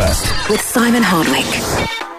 Breakfast with Simon Hardwick.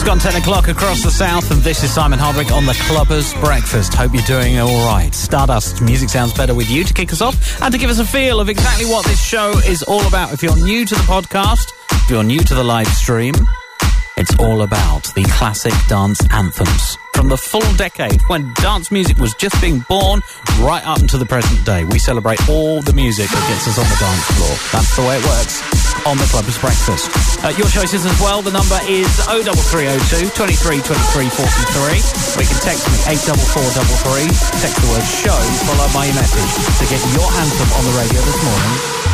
Just gone 10 o'clock across the south, and this is Simon Hardwick on the Clubbers Breakfast. Hope you're doing all right. Stardust music sounds better with you to kick us off and to give us a feel of exactly what this show is all about. If you're new to the podcast, if you're new to the live stream, it's all about the classic dance anthems from the full decade when dance music was just being born right up until the present day. We celebrate all the music that gets us on the dance floor. That's the way it works on the Clubbers Breakfast. Uh, your choices as well. The number is 03302 23 23 43. We can text me 84433. Text the word show followed by your message to get your anthem on the radio this morning.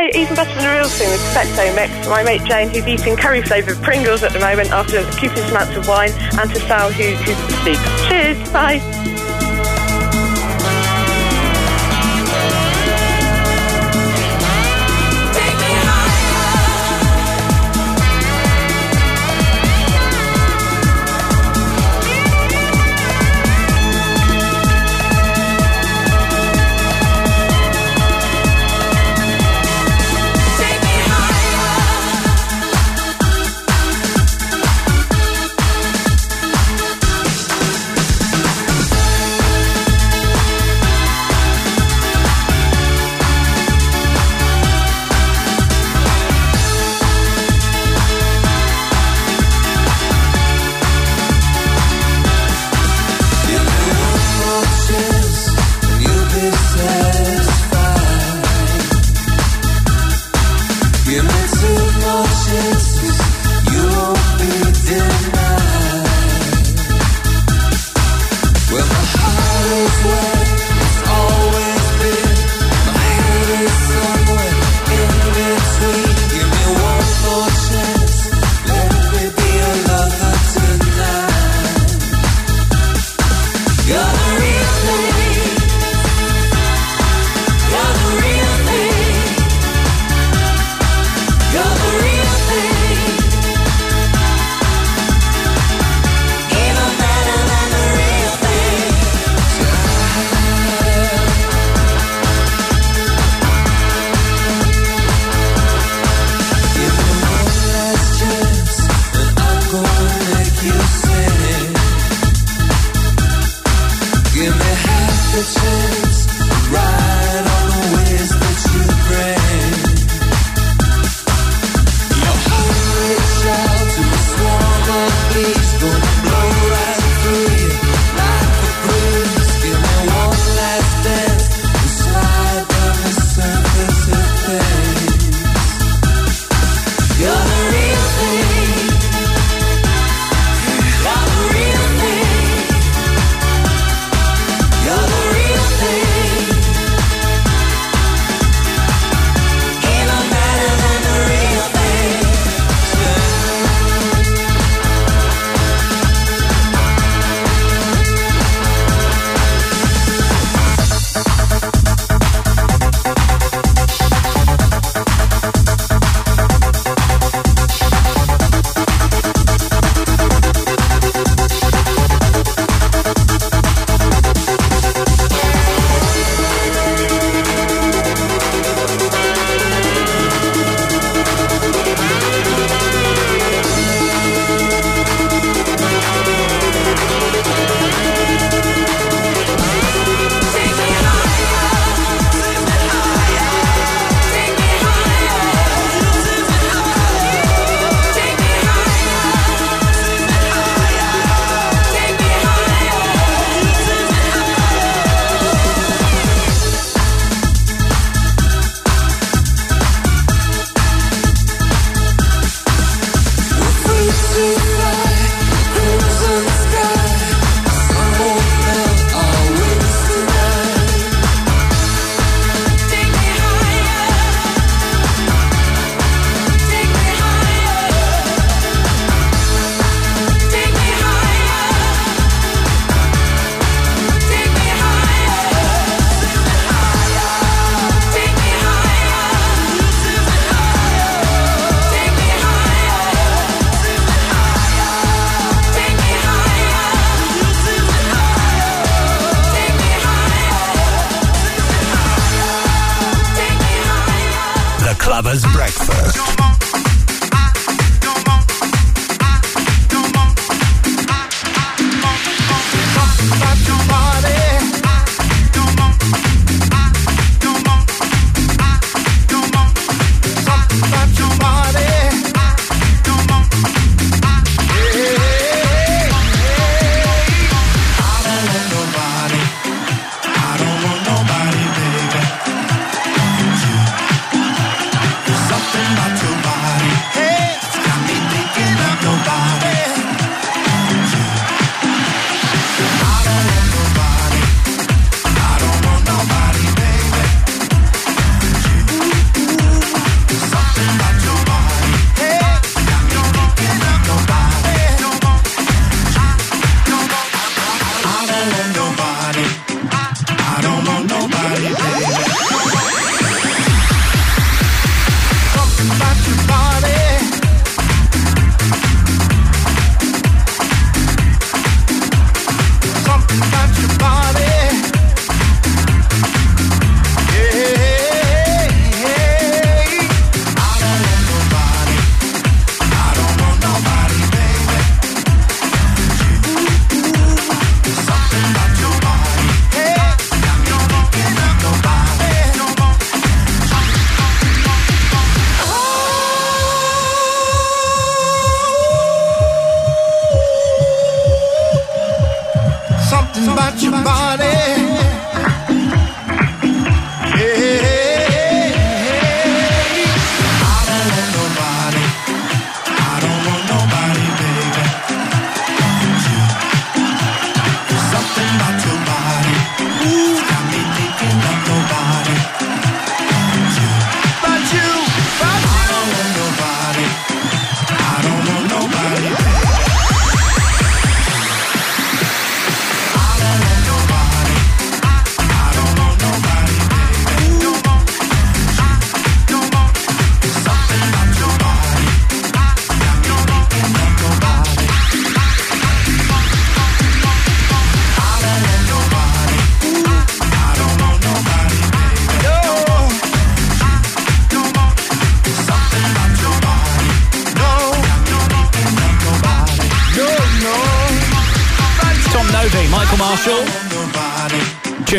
Play Even Better Than the Real Thing with Perfecto Mix? My mate Jane, who's eating curry flavoured Pringles at the moment after copious amounts of wine, and to Sal, who, who's asleep. Cheers, bye.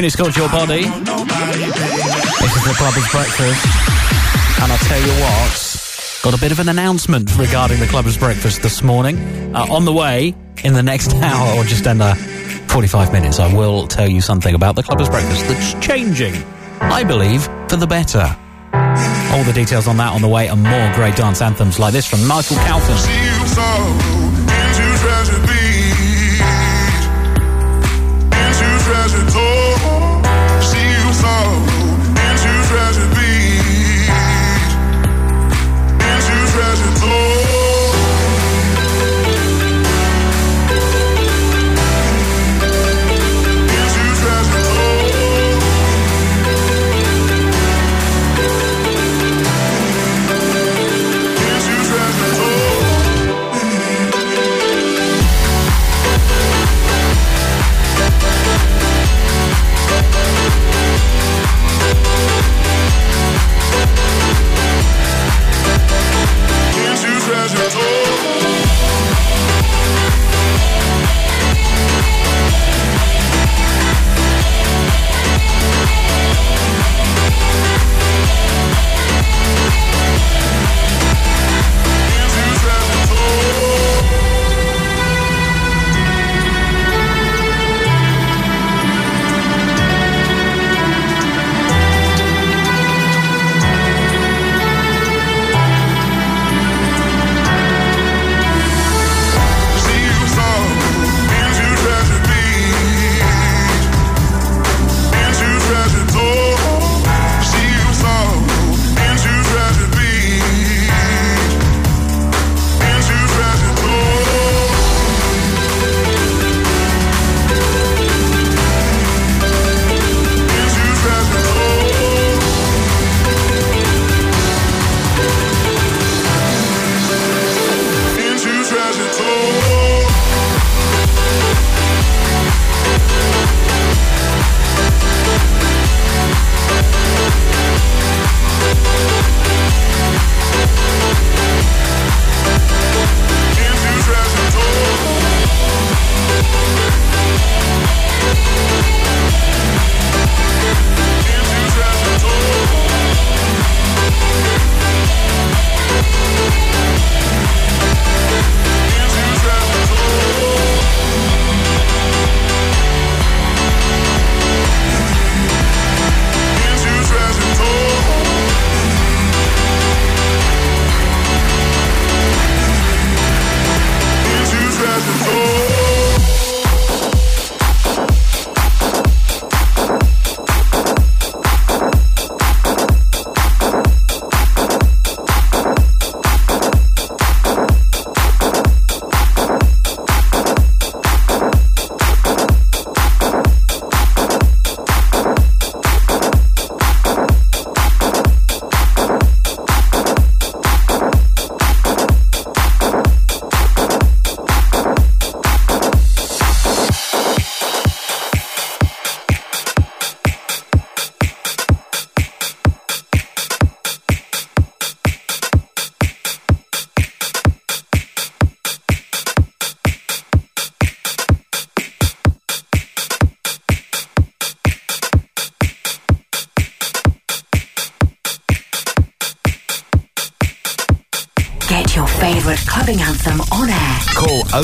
Tune is called Your Body. This is the Clubbers Breakfast. And I'll tell you what, got a bit of an announcement regarding the Clubbers Breakfast this morning. Uh, on the way, in the next hour or just under 45 minutes, I will tell you something about the Clubbers Breakfast that's changing, I believe, for the better. All the details on that on the way and more great dance anthems like this from Michael Calfan. anthem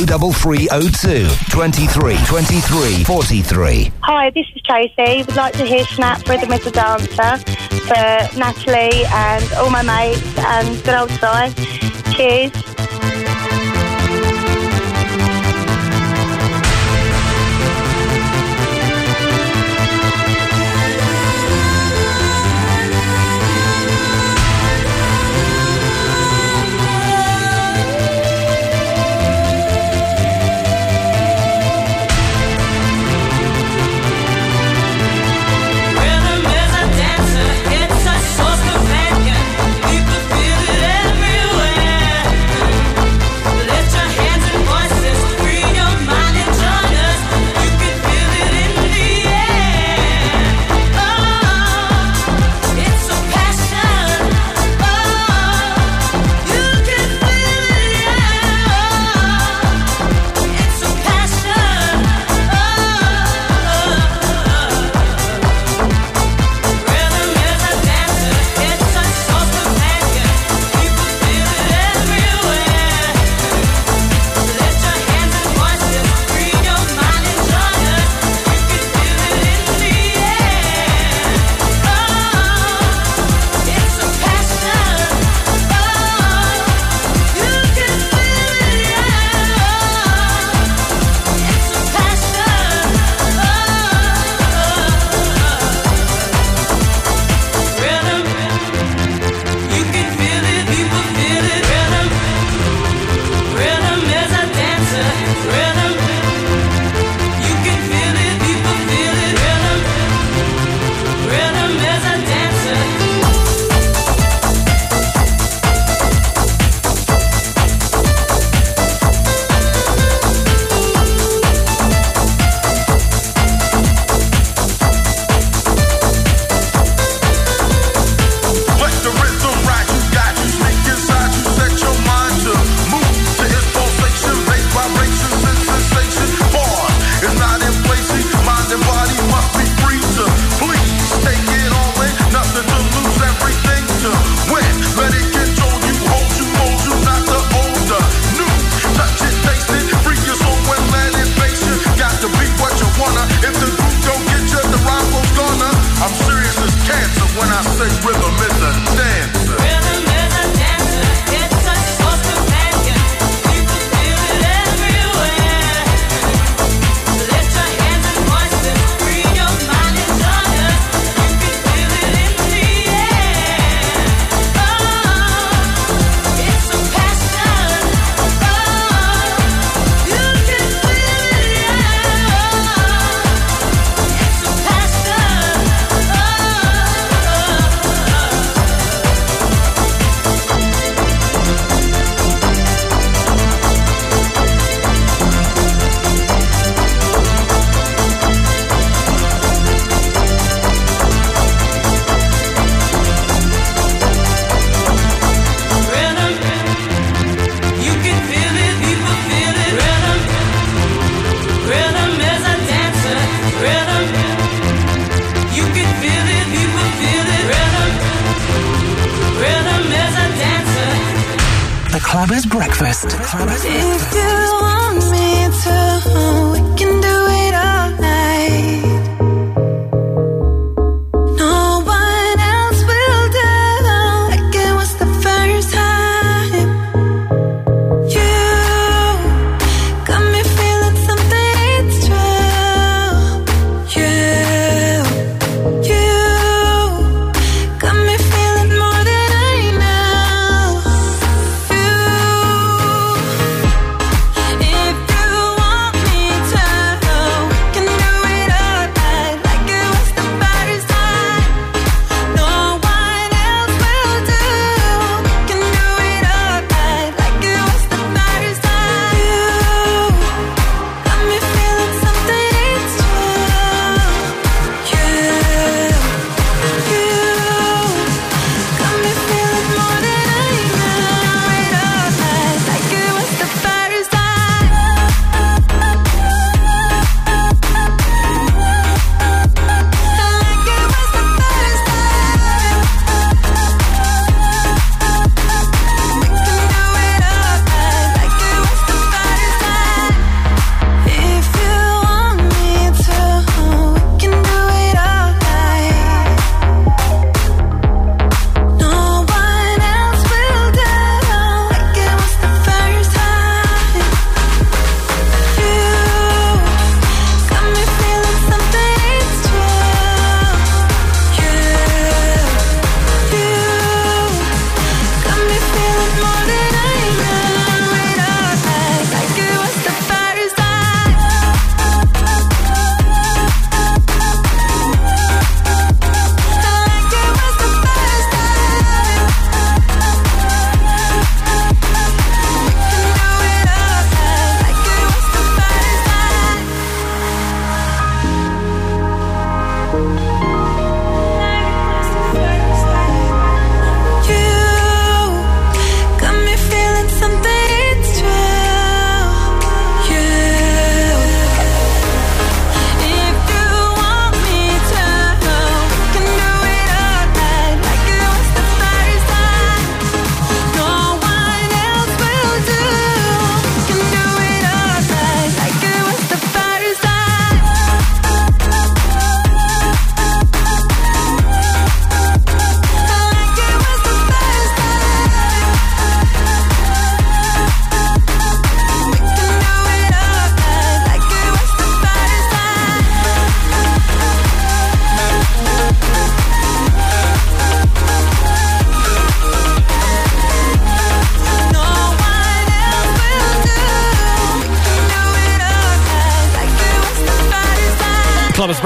03302 23 23 43. Hi, this is Tracy. Would like to hear Snap Rhythm is a Dancer for Natalie and all my mates and good old. Cheers. I say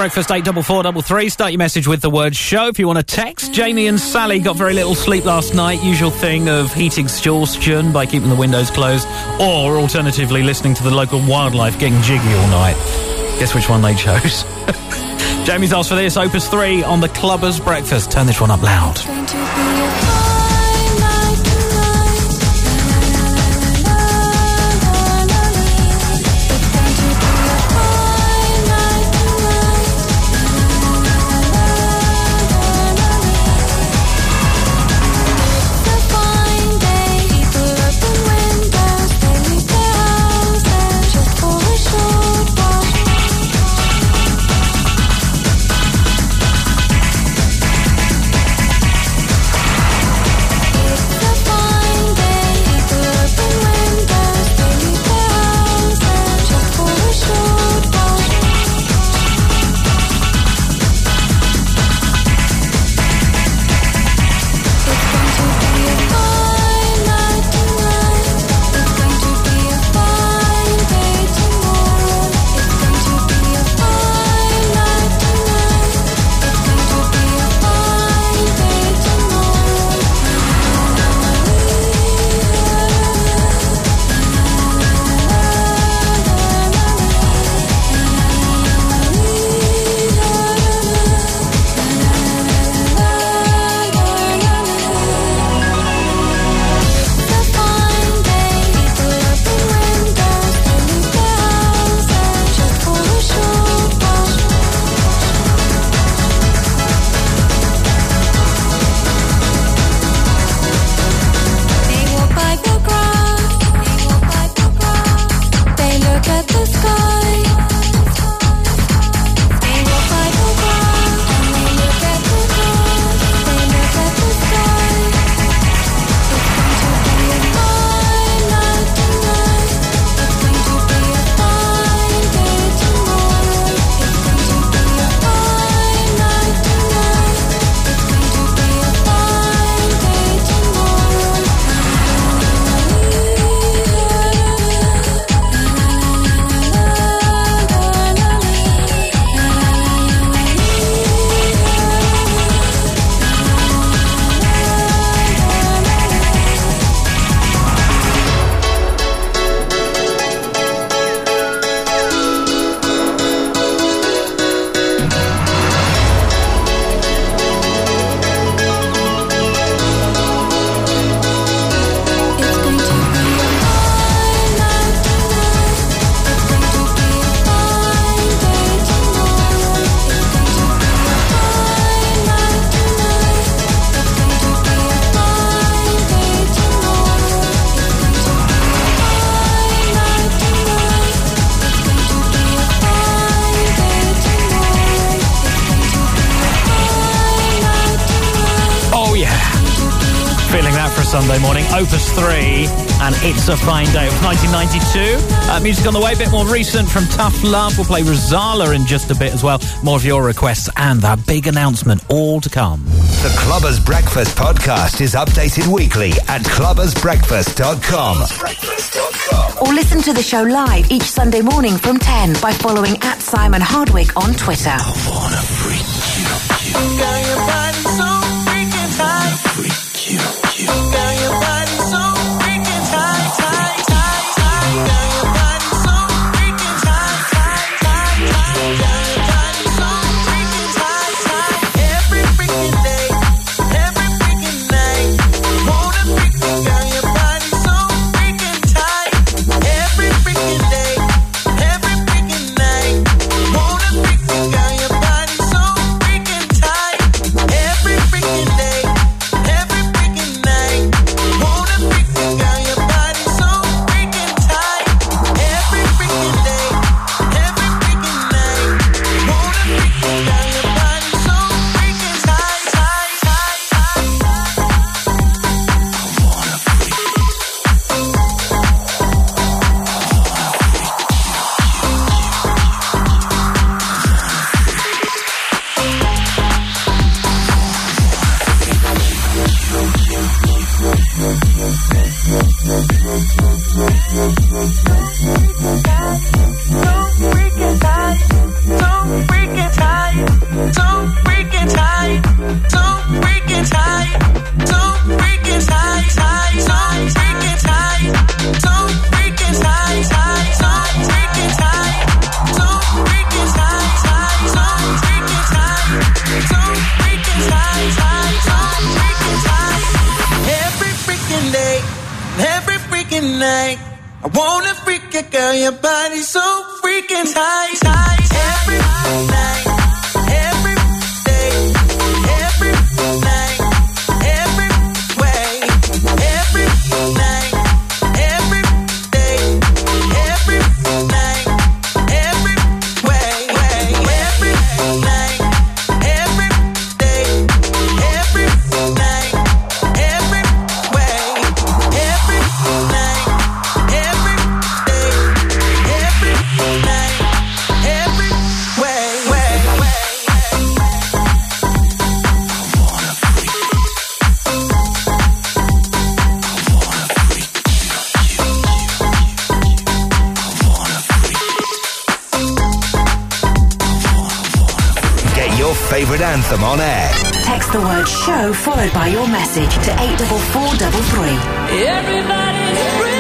breakfast, 84433. Start your message with the word show. If you want to text, Jamie and Sally got very little sleep last night. Usual thing of heat exhaustion by keeping the windows closed, or alternatively listening to the local wildlife getting jiggy all night. Guess which one they chose? Jamie's asked for this, Opus 3 on the Clubbers Breakfast. Turn this one up loud. For a Sunday morning. Opus 3 and It's a Fine Day of 1992. Uh, music on the way, a bit more recent from Tough Love. We'll play Rozalla in just a bit as well. More of your requests and that big announcement all to come. The Clubbers Breakfast podcast is updated weekly at clubbersbreakfast.com. Or listen to the show live each Sunday morning from 10 by following at Simon Hardwick on Twitter. I wanna freak it, girl. Your body so freaking tight, tight every night. Anthem on air. Text the word show followed by your message to 84433. Everybody's free.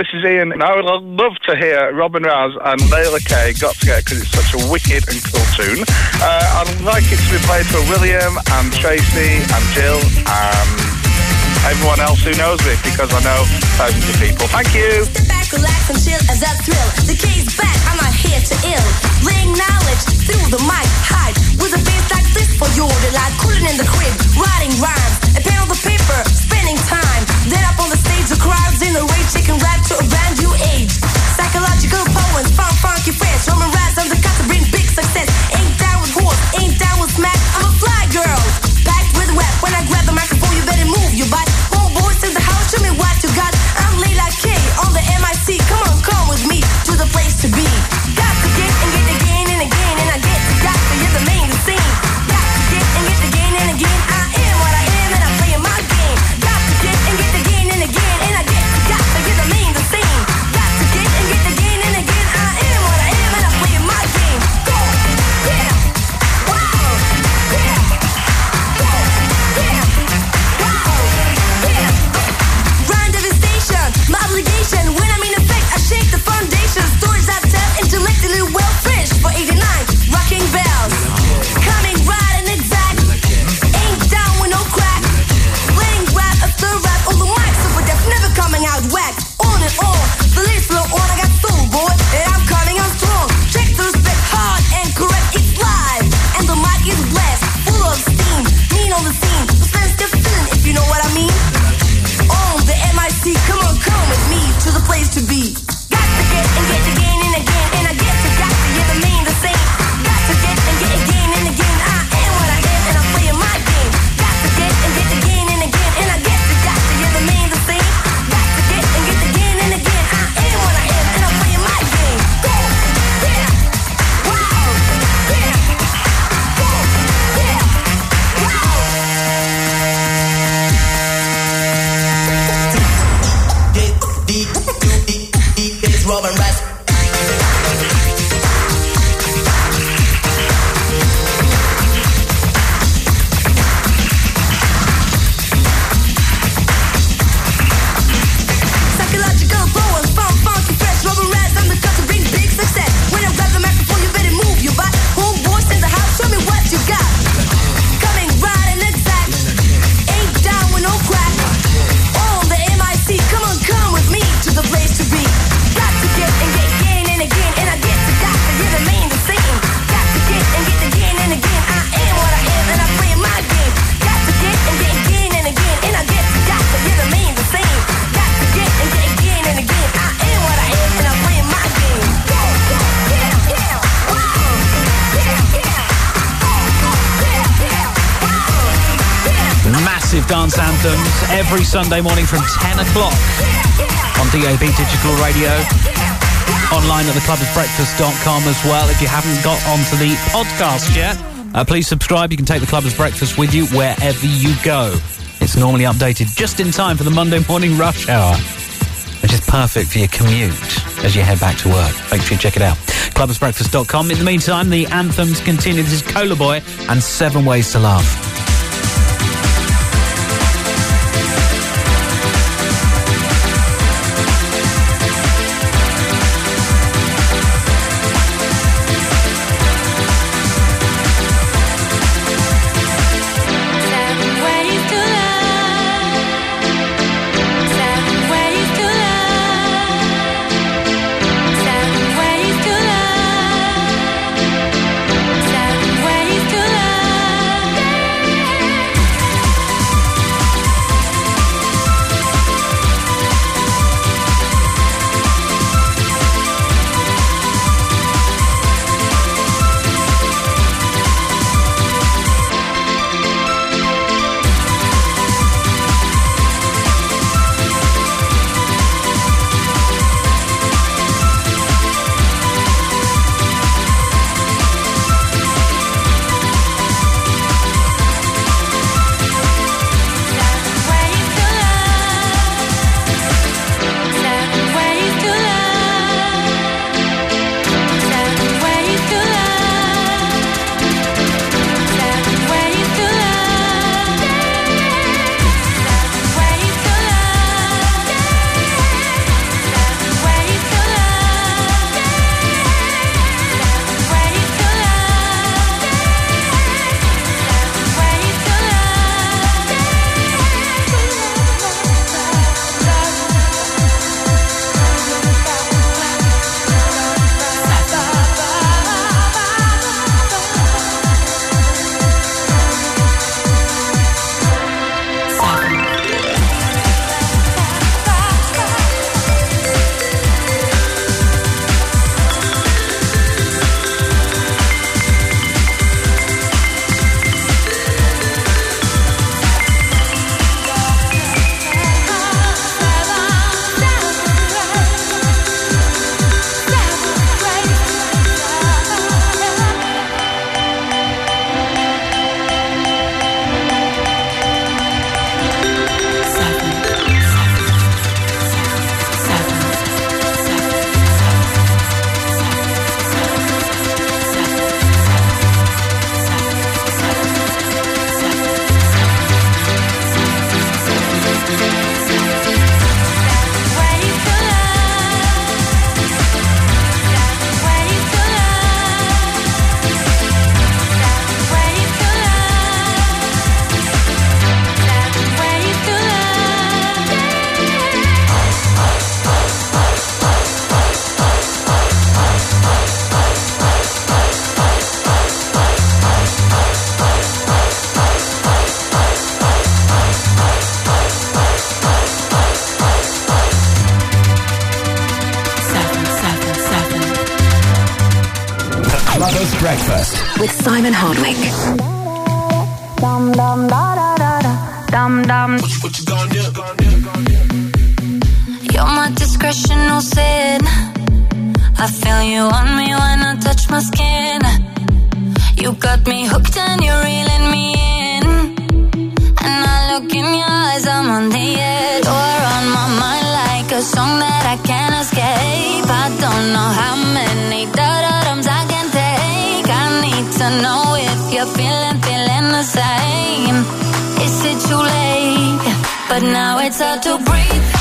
This is Ian. And I would love to hear Rob 'n' Raz and Leila K got together because it's such a wicked and cool tune. Uh, I'd like it to be played for William and Tracy and Jill and everyone else who knows me because I know thousands of people. Thank you. Sit back, relax, and chill as I thrill. The K's back, I'm not here to ill. Laying knowledge through the mic, hide with a bass like this for your delight. Cooling in the crib, writing rhymes, a pen on the paper, spending time. Then up on the stage, the crowds in the rage, taking rap to a brand new age. Psychological poems, fun, funky fresh, Rob 'n' Raz on to bring big success. Ain't down with horse, ain't down with smack. I'm a fly girl, packed with rap. When I grab the microphone, you better move your butt. Dance anthems every Sunday morning from 10 o'clock on DAB Digital Radio. Online at theclubbersbreakfast.com as well. If you haven't got onto the podcast yet, uh, please subscribe. You can take the Clubbers Breakfast with you wherever you go. It's normally updated just in time for the Monday morning rush hour, which is perfect for your commute as you head back to work. Make sure you check it out. Clubbersbreakfast.com. In the meantime, the anthems continue. This is Cola Boy and Seven Ways to Love. Mama's Breakfast with Simon Hardwick. You're my discretional sin. I feel you on me when I touch my skin. You got me hooked and you're reeling me in. And I look in your eyes, I'm on the edge. You're on my mind like a song that I can't escape. I don't know how many da-da-dums know if you're feeling, feeling the same. Is it too late? But now it's hard to breathe.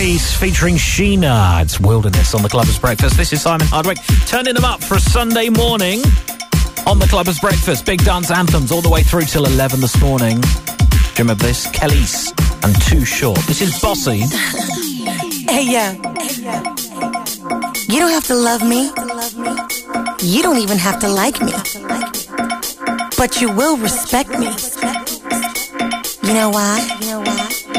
Grace featuring Sheena. It's Wilderness on the Clubbers Breakfast. This is Simon Hardwick turning them up for a Sunday morning on the Clubbers Breakfast. Big dance anthems all the way through till 11 this morning. Do remember this? Kelis and Too Short. This is Bossy. hey, yeah. You don't have to love me. You don't even have to like me. But you will respect me. You know why? You know why?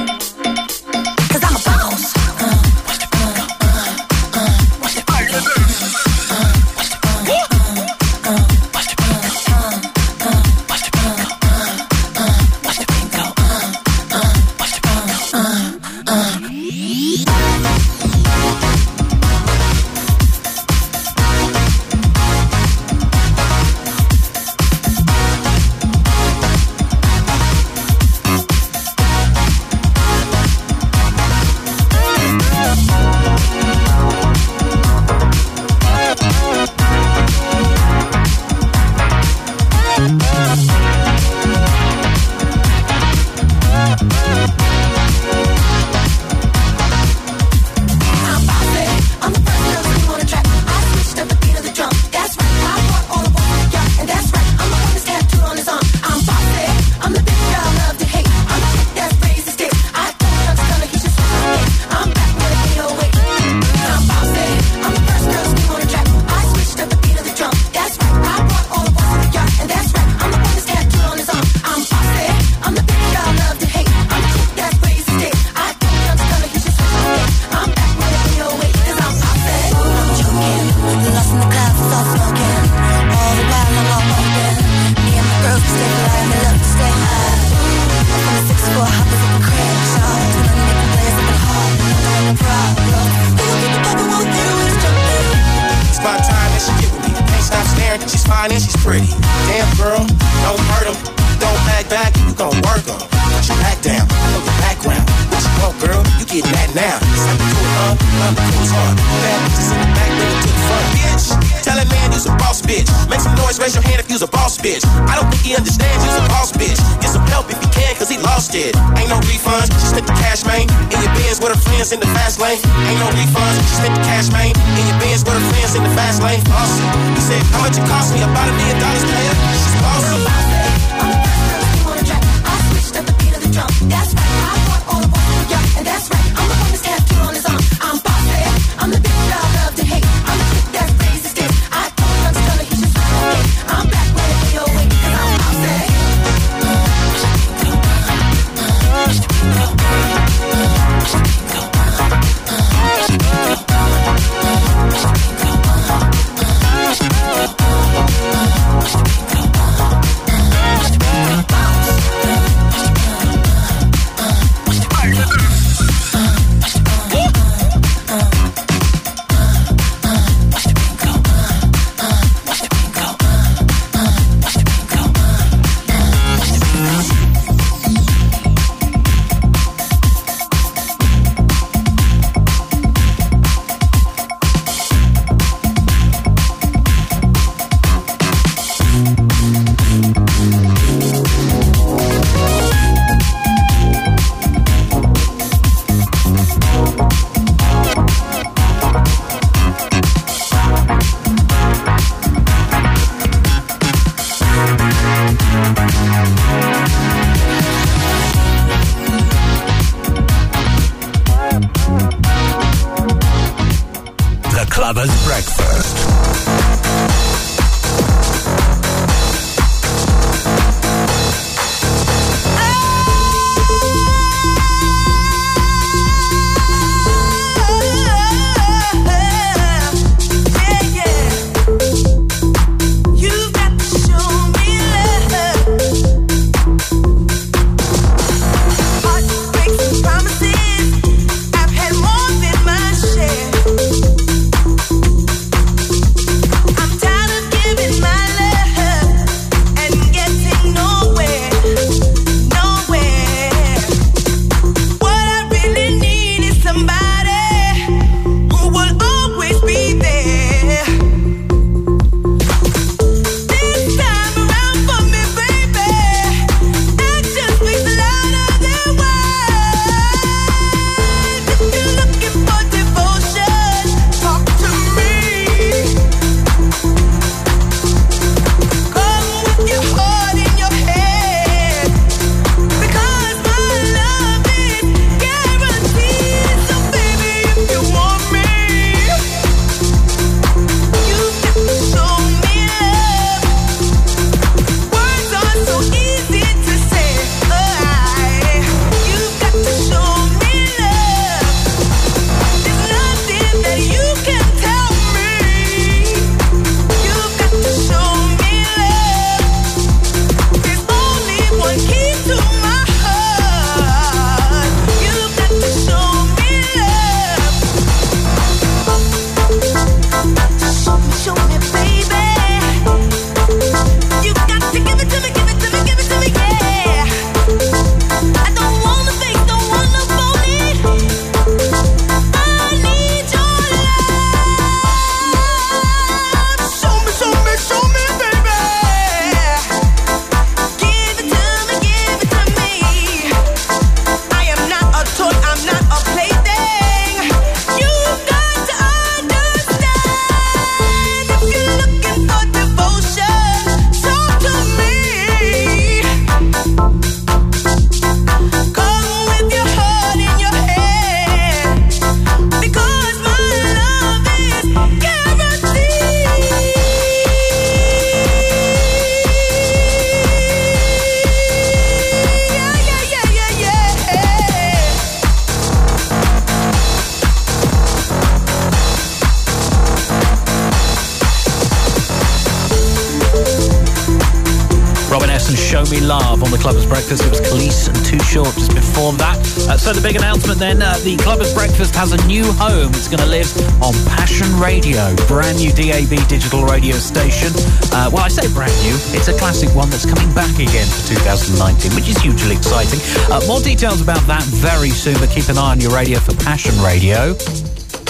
Love on the Clubbers Breakfast. It was Kelis and Too Short just before that. Uh, so the big announcement then, uh, the Clubbers Breakfast has a new home. It's going to live on Passion Radio, brand new DAB digital radio station. Uh, well, I say brand new. It's a classic one that's coming back again for 2019, which is hugely exciting. Uh, more details about that very soon, but keep an eye on your radio for Passion Radio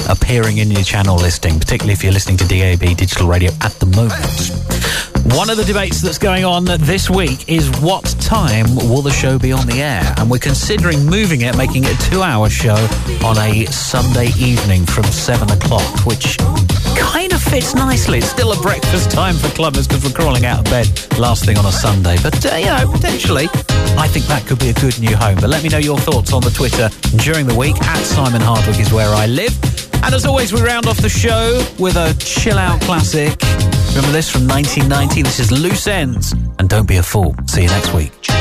appearing in your channel listing, particularly if you're listening to DAB digital radio at the moment. One of the debates that's going on this week is what time will the show be on the air? And we're considering moving it, making it a two hour show on a Sunday evening from seven o'clock, which kind of fits nicely. It's still a breakfast time for clubbers because we're crawling out of bed last thing on a Sunday. But, uh, you know, potentially, I think that could be a good new home. But let me know your thoughts on the Twitter during the week. At Simon Hardwick is where I live. And as always, we round off the show with a chill out classic. Remember this from 1990? This is Loose Ends. And don't be a fool. See you next week.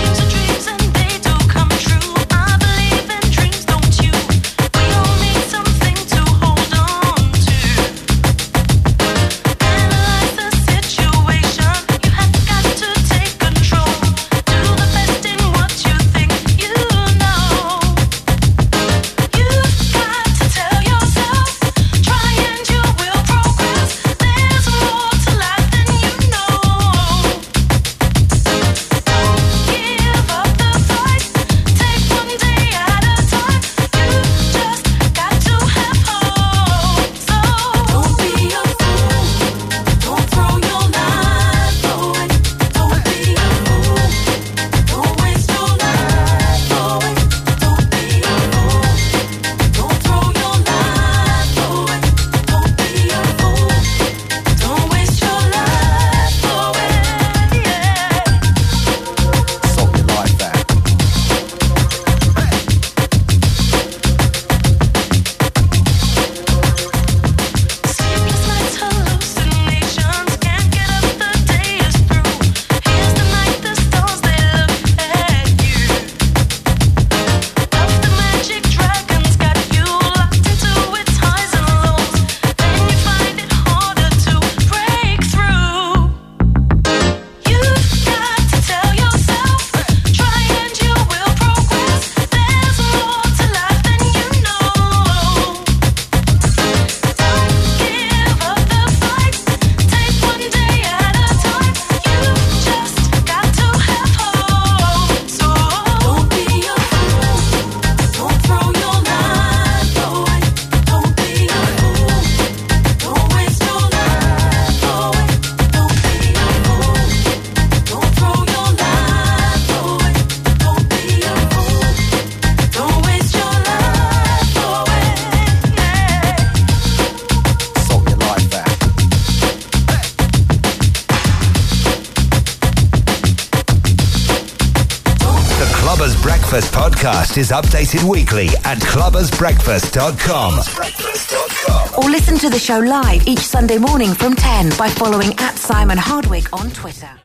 Podcast is updated weekly at clubbersbreakfast.com. Or listen to the show live each Sunday morning from 10 by following at Simon Hardwick on Twitter.